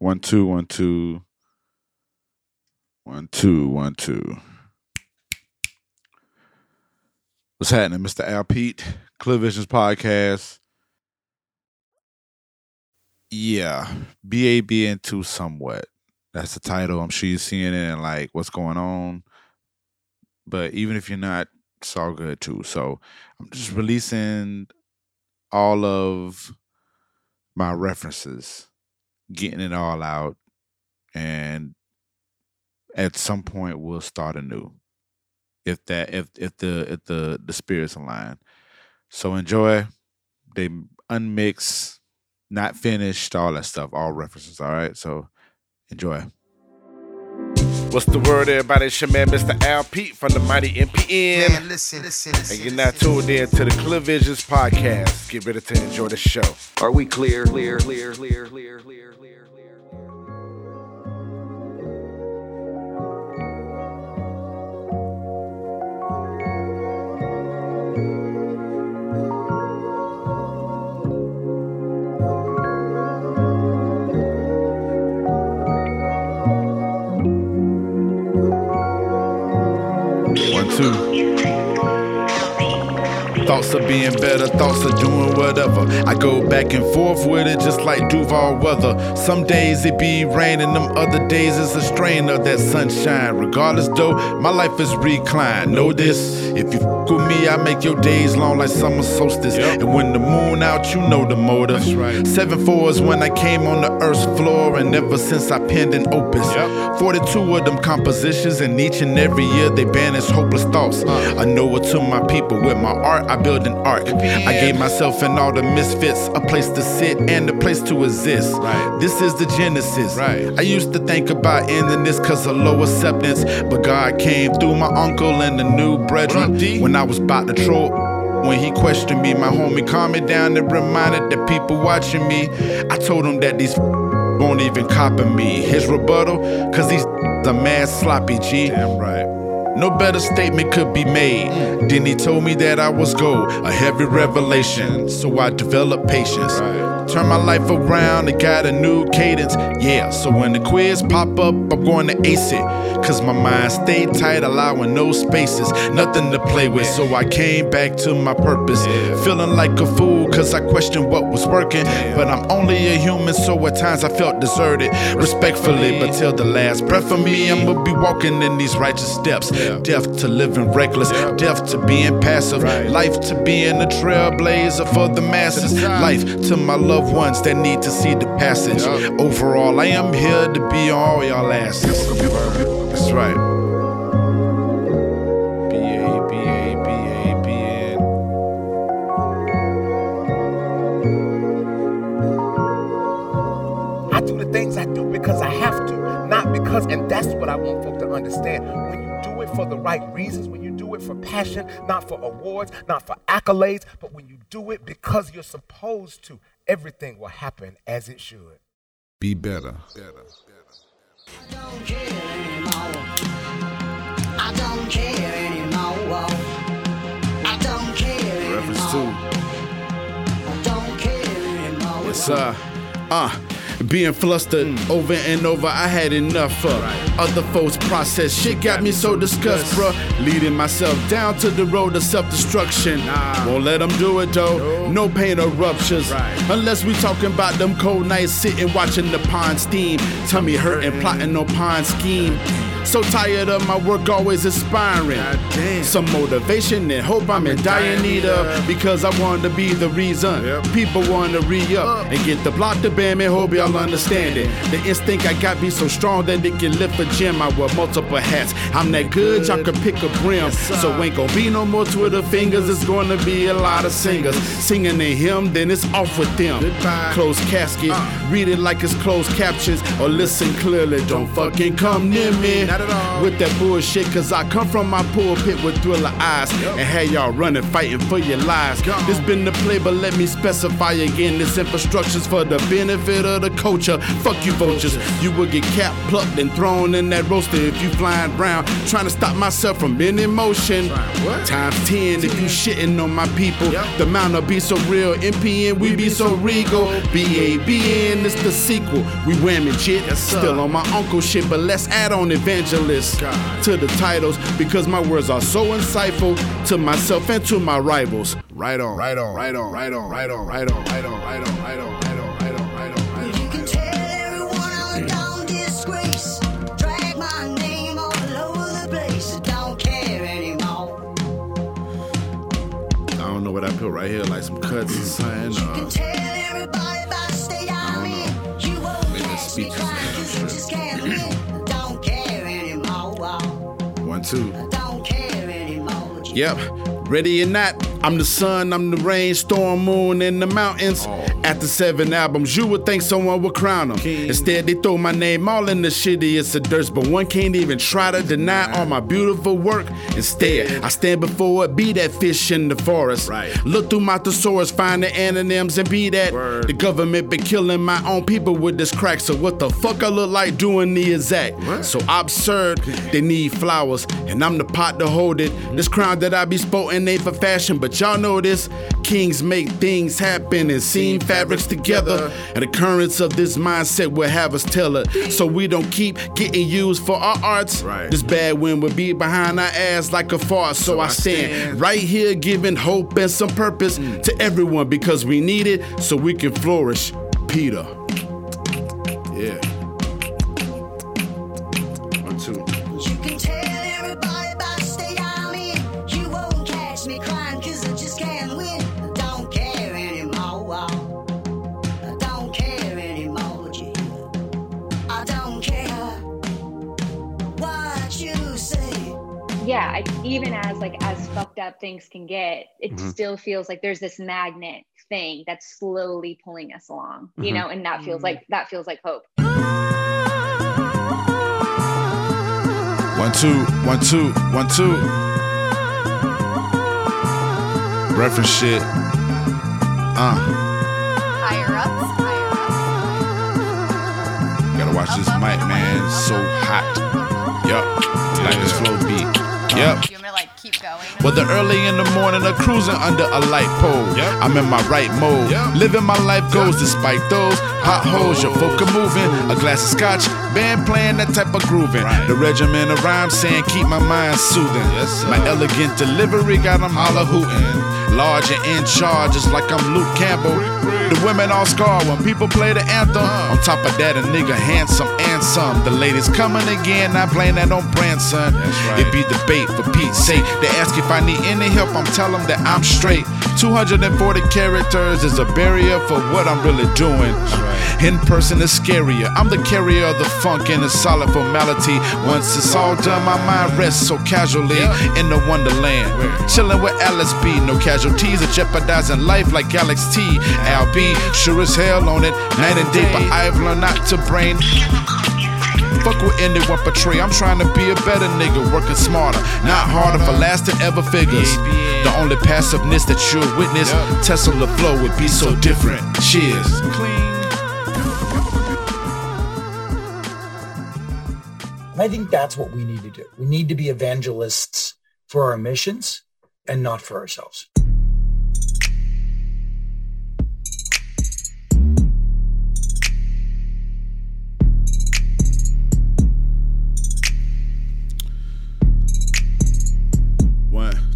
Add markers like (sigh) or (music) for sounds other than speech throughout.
One two one two. One two one two. What's happening, Mr. Al Pete? Clear Visions podcast. Yeah, BABN 2 somewhat. That's the title. I'm sure you're seeing it and like what's going on. But even if you're not, it's all good too. So I'm just releasing all of my references, getting it all out, and at some point we'll start anew. If that if if the if the the spirits align. So enjoy. They unmixed, not finished, all that stuff, all references. All right. So enjoy. What's the word, everybody? It's your man, Mr. Al Pete from the Mighty MPN. Man, listen, listen, listen. And you're not tuned in to the Clear Visions podcast. Get ready to enjoy the show. Are we clear? Clear, clear, clear, clear, clear, clear, being better, thoughts of doing whatever. I go back and forth with it just like Duval weather. Some days it be raining, them other days it's a strain of that sunshine. Regardless though, my life is reclined. Know this, if you with me, I make your days long like summer solstice. And when the moon out, you know the motive. That's right. Seven fours when I came on the earth's floor, and ever since I penned an opus. 42 of them compositions, and each and every year they banish hopeless thoughts. I know it to my people with my art, I build an arc. I gave myself and all the misfits a place to sit and a place to exist. This is the genesis. I used to think about ending this cause of low acceptance, but God came through my uncle and the new brethren when I was about to troll. When he questioned me, my homie calmed me down and reminded the people watching me. I told him that these won't even copy me. His rebuttal, cause these are mad sloppy, G. Damn right. No better statement could be made. Then he told me that I was gold, a heavy revelation. So I developed patience. Turn my life around and got a new cadence. Yeah, so when the quiz pop up, I'm going to ace it. Cause my mind stayed tight, allowing no spaces, nothing to play with. So I came back to my purpose. Feeling like a fool, cause I questioned what was working. But I'm only a human, so at times I felt deserted. Respectfully, but till the last breath of me, I'ma be walking in these righteous steps. Death to living reckless, death to being passive, life to being a trailblazer for the masses, life to my loved ones that need to see the passage. Overall, I am here to be all y'all asses. That's right. The things I do because I have to, not because, and that's what I want folk to understand. When you do it for the right reasons, when you do it for passion, not for awards, not for accolades, but when you do it because you're supposed to, everything will happen as it should. Be better. don't care anymore. I don't care anymore. I don't care Reference to. two. I don't care anymore. Yes, sir. Uh, being flustered hmm. over and over, I had enough of other folks' process. Shit got me so disgusted, bruh. Leading myself down to the road of self destruction. Won't let them do it though. No pain or ruptures. Unless we talking about them cold nights sitting watching the pond steam. Tummy hurting, plotting no pond scheme. So tired of my work always inspiring. Some motivation and hope I'm in dire need of because I want to be the reason. People want to re up and get the block to bam and hope y'all understand it. The instinct I got be so strong that it can lift a gem. I wear multiple hats. I'm that good, y'all can pick a brim. So ain't gonna be no more Twitter fingers. It's gonna be a lot of singers singing to hymn, then it's off with them. Closed casket, read it like it's closed captions or listen clearly. Don't fucking come near me. Not at all. with that bullshit, cause I come from my pulpit with thriller eyes and had y'all running, fighting for your lives. This been the play, but let me specify again. This infrastructure's for the benefit of the culture. Fuck you, vultures. You will get capped, plucked, and thrown in that roaster if you flying around trying to stop myself from being in motion. what? Times 10 if you shitting on my people. The amount will be so real. MPN, we be so regal. BABN, it's the sequel. We whamming shit. Still on my uncle shit, but let's add on evangelist to the titles because my words are so insightful to myself and to my rivals. Right on, right on, right on, right on, right on, right on, right on, right on, right on, right on, right on, right on. You can tell everyone I'm a disgrace. Drag my name all over the place. I don't care anymore. I don't know what I put right here, like some cuts something. Uh, one, two. I don't care anymore. Yep. Ready or not, I'm the sun, I'm the rain, storm, moon, in the mountains. Oh. After seven albums, you would think someone would crown them. Instead, they throw my name all in the shittiest of dirts, but one can't even try to deny all my beautiful work. Instead, I stand before it, be that fish in the forest. Right. Look through my thesaurus, find the anonyms, and be that. Word. The government been killing my own people with this crack, so what the fuck I look like doing the exact? So absurd, they need flowers, and I'm the pot to hold it. This crown that I be sporting ain't for fashion, but y'all know this. Kings make things happen and seam fabrics together. And the currents of this mindset will have us tell it. So we don't keep getting used for our arts. Right. This bad wind will be behind our ass like a fart. So, I, I stand, stand. right here giving hope and some purpose mm. to everyone because we need it so we can flourish. Peter. Yeah. Even as like as fucked up things can get it Mm-hmm. still feels like there's this magnet thing that's slowly pulling us along you Mm-hmm. know and that feels like that feels like hope One, two, one, two, one, two. Reference shit. Uh, Higher ups, higher ups. gotta watch this mic, man. So hot. Yup. Like this flow beat. Yup. You want me to like keep going? Whether early in the morning or cruising under a light pole, Yep. I'm in my right mode. Yep. Living my life goals despite those potholes. Your folk are moving. A glass of scotch, band playing that type of grooving. Right. The regimen of rhyme saying keep my mind soothing. Yes, my elegant delivery got them holler hooting. Large and in charge, just like I'm Luke Campbell. The women all scar when people play the anthem. On top of that, a nigga handsome and some. The ladies coming again, not playing that on brand, son. right. It be debate for Pete's sake. They ask if I need any help, I'm telling them that I'm straight. 240 characters is a barrier for what I'm really doing. In person is scarier. I'm the carrier of the funk and a solid formality. Once it's all done, my mind rests so casually in the wonderland. Chilling with Alice B. No casualties of jeopardizing life like Alex T. Al B. Sure as hell on it, night and day, but I've learned not to brain. Fuck with anyone portray. I'm trying to be a better nigga, working smarter, not harder for lasting ever figures. The only passiveness that you'll witness, Tesla flow would be so different. Cheers. And I think that's what we need to do. We need to be evangelists for our missions and not for ourselves.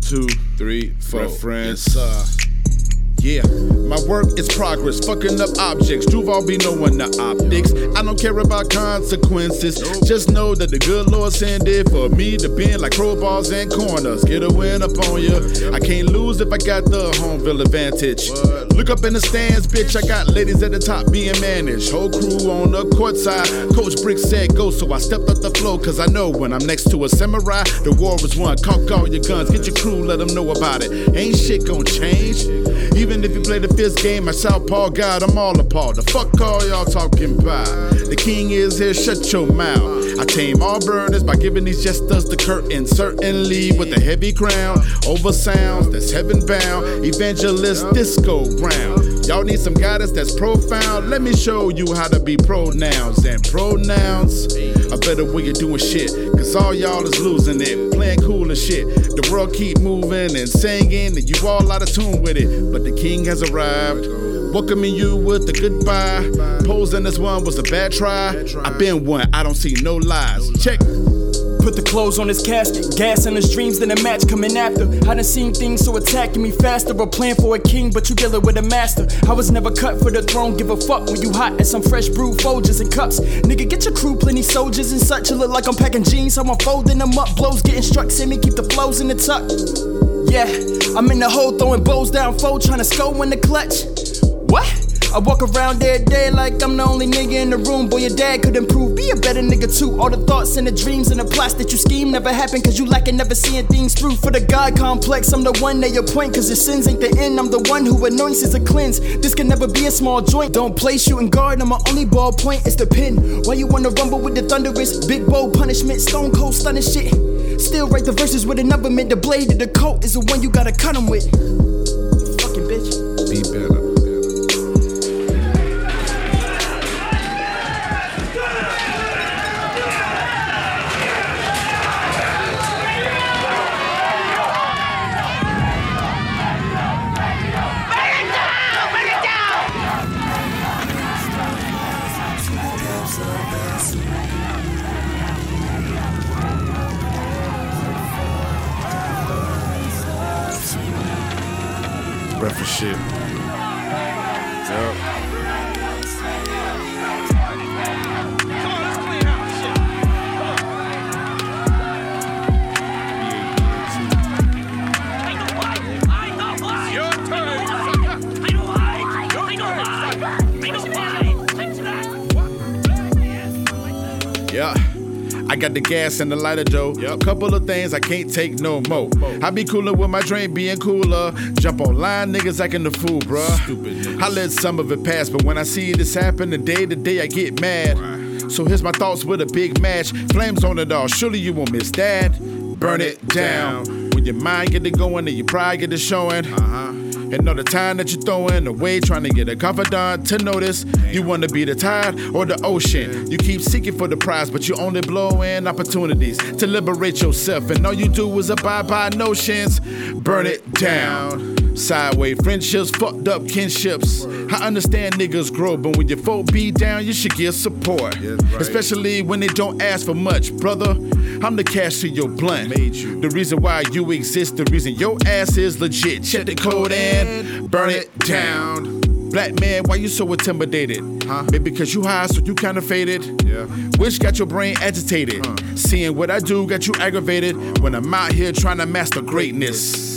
Two, three, four. Reference. Yes, yeah, my work is progress, fucking up objects. Duval be knowing the optics. I don't care about consequences. Just know that the good Lord sent it for me to bend like crowbars and corners. Get a win up on you. I can't lose if I got the homeville advantage. Look up in the stands, bitch. I got ladies at the top being managed. Whole crew on the court side. Coach Brick said go, so I stepped up the flow. Cause I know when I'm next to a samurai, the war is won. Cock all your guns, get your crew, let them know about it. Ain't shit gonna change. Even if you play the fifth game, I my Southpaw God, I'm all appalled. The fuck all y'all talking about? The king is here, shut your mouth. I tame all burners by giving these jesters the curtain, certainly with a heavy crown over sounds that's heaven bound. Evangelist disco round. Y'all need some guidance that's profound. Let me show you how to be pronouns and pronouns. A better of doing shit, cause all y'all is losing it, playing cool and shit. The world keep moving and singing, and you all out of tune with it. But the king has arrived. Welcoming you with a goodbye. Posing as one was a bad try. I've been one, I don't see no lies. Check. Put the clothes on his casket, gas in his dreams, then a match coming after. I done seen things so attacking me faster. A plan for a king, but you dealing with a master. I was never cut for the throne, give a fuck when you hot as some fresh brewed Folgers and cups. Nigga, get your crew, plenty soldiers and such. You look like I'm packing jeans, I'm folding them up. Blows getting struck, see me keep the flows in the tuck. Yeah, I'm in the hole throwing bows down, foe trying to score in the clutch. What? I walk around every day like I'm the only nigga in the room. Boy, your dad could improve. Be a better nigga too. All the thoughts and the dreams and the plots that you scheme never happen cause you lacking never seeing things through. For the God complex, I'm the one that you point cause your sins ain't the end. I'm the one who anoints as a cleanse. This can never be a small joint. Don't play shooting guard. I'm my only ball point is the pin. Why you wanna rumble with the thunderous? Big bow punishment, stone cold stunning shit. Still write the verses with a number mint. The blade of the coat is the one you gotta cut 'em with. Fucking bitch. Be better. I got the gas and the lighter dough. A couple of things I can't take no more. I be cooler with my drink being cooler. Jump online, niggas acting the fool, bruh. Stupid I let some of it pass, but when I see this happen, the day to day I get mad. So here's my thoughts with a big match. Flames on it all, surely you won't miss that. Burn it down. When your mind get it going and your pride get it showing. Uh-huh. And all the time that you're throwing away trying to get a confidant to notice you wanna be the tide or the ocean. You keep seeking for the prize, but you only blow in opportunities to liberate yourself. And all you do is abide by notions. Burn it down. Sideways friendships, fucked up kinships. I understand niggas grow, but when your folk be down, you should give support. Yes, right. Especially when they don't ask for much, brother. I'm the cash to your blunt. You. The reason why you exist, the reason your ass is legit. Check the code and burn it down. Black man, why you so intimidated? Huh? Maybe because you high, so you kinda faded. Yeah. Which got your brain agitated. Huh. Seeing what I do got you aggravated when I'm out here trying to master greatness.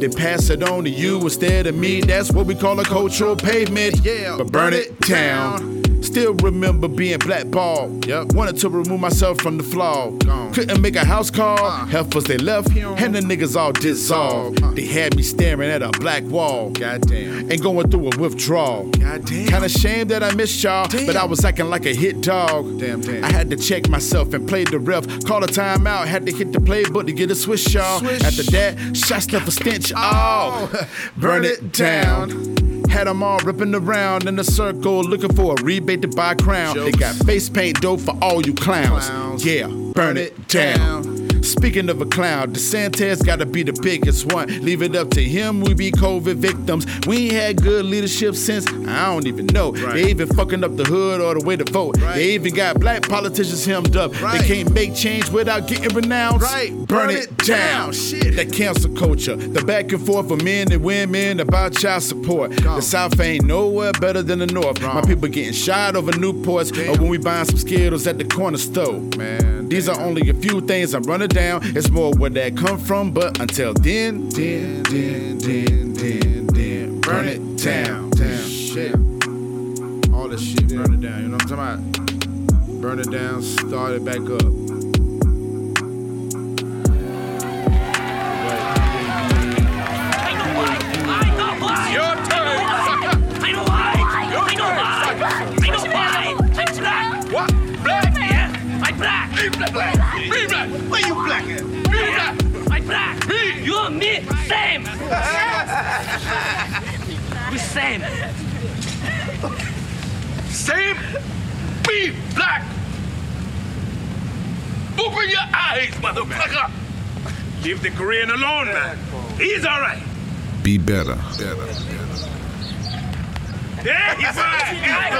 Then pass it on to you instead of me. That's what we call a cultural pavement. Yeah. But burn it down. Still remember being blackballed. Yep. Wanted to remove myself from the flaw. Gone. Couldn't make a house call. Uh. Heifers they left, and the niggas all dissolved. Uh. They had me staring at a black wall. Goddamn. And going through a withdrawal. Goddamn. Kinda shame that I missed y'all, damn. but I was acting like a hit dog. Damn, damn. I had to check myself and play the ref. Call a timeout, had to hit the play button to get a swish, y'all. After that, shots stuff a stench. Oh, (laughs) burn it down. Had them all ripping around in a circle looking for a rebate to buy a crown. They got face paint dope for all you clowns. Yeah, burn it down. Speaking of a clown, DeSantis gotta be the biggest one. Leave it up to him, we be COVID victims. We ain't had good leadership since I don't even know. They even fucking up the hood or the way to vote. They even got black politicians hemmed up. They can't make change without getting renounced. Right. Burn, it down. Shit. That cancel culture, the back and forth of men and women about child support. The South ain't nowhere better than the North. My people getting shot over Newports or when we buying some Skittles at the corner store. Man, these are only a few things I'm running down. It's more where that come from, but until then, then, then, then, then, then, burn it down, down, shit. All this shit, burn it down. You know what I'm talking about? Burn it down, start it back up. Same. Same. Be black. Open your eyes, motherfucker. Leave the Korean alone, man. He's all right. Be better. Better. better. Yeah, he's black. He's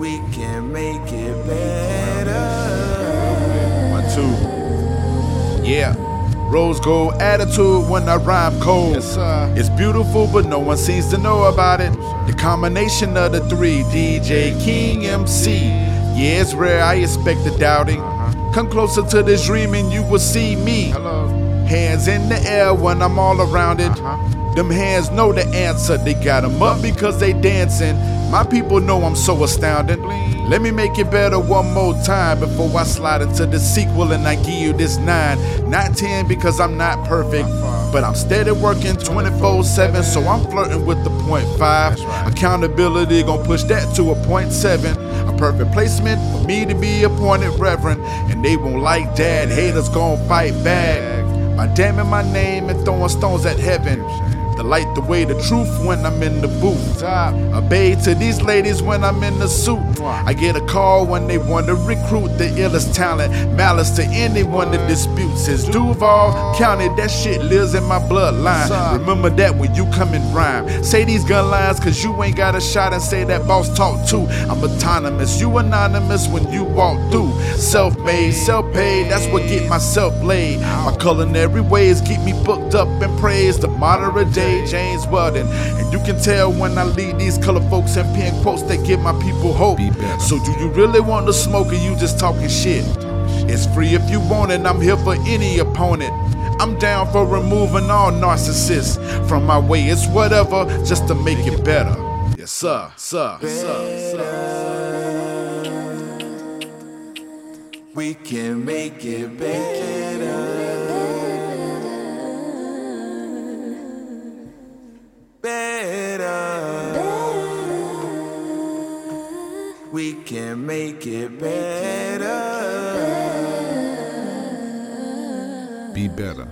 We can make it better. One, two. Yeah. Rose gold attitude when I rhyme cold. Yes, it's beautiful, but no one seems to know about it. The combination of the three, DJ, King, MC. Yeah, it's rare, I expect the doubting. Uh-huh. Come closer to this dream and you will see me. Hello. Hands in the air when I'm all around it. Uh-huh. Them hands know the answer, they got 'em up because they dancing. My people know I'm so astounding. Let me make it better one more time before I slide into the sequel and I give you this nine. Not 10 because I'm not perfect, but I'm steady working 24 7, so I'm flirting with the point five. Accountability gonna push that to a point seven. A perfect placement for me to be appointed reverend, and they won't like that. Haters gonna fight back by damning my name and throwing stones at heaven. The light the way the truth when I'm in the booth. Obey to these ladies when I'm in the suit. I get a call when they want to recruit the illest talent. Malice to anyone that disputes. It's Duval County, that shit lives in my bloodline. Remember that when you come in rhyme. Say these gun lines cause you ain't got a shot and say that boss talk too. I'm autonomous, you anonymous when you walk through. Self made, self paid, that's what get myself laid. My culinary ways keep me booked up and praised. The moderate day. James Weldon. And you can tell when I lead these color folks and pen quotes that give my people hope. So do you really want the smoke or you just talking shit? It's free if you want it, I'm here for any opponent. I'm down for removing all narcissists from my way. It's whatever, just to make it better. Yes, sir, sir, sir, sir. We can make it better. we can make it better. Be better.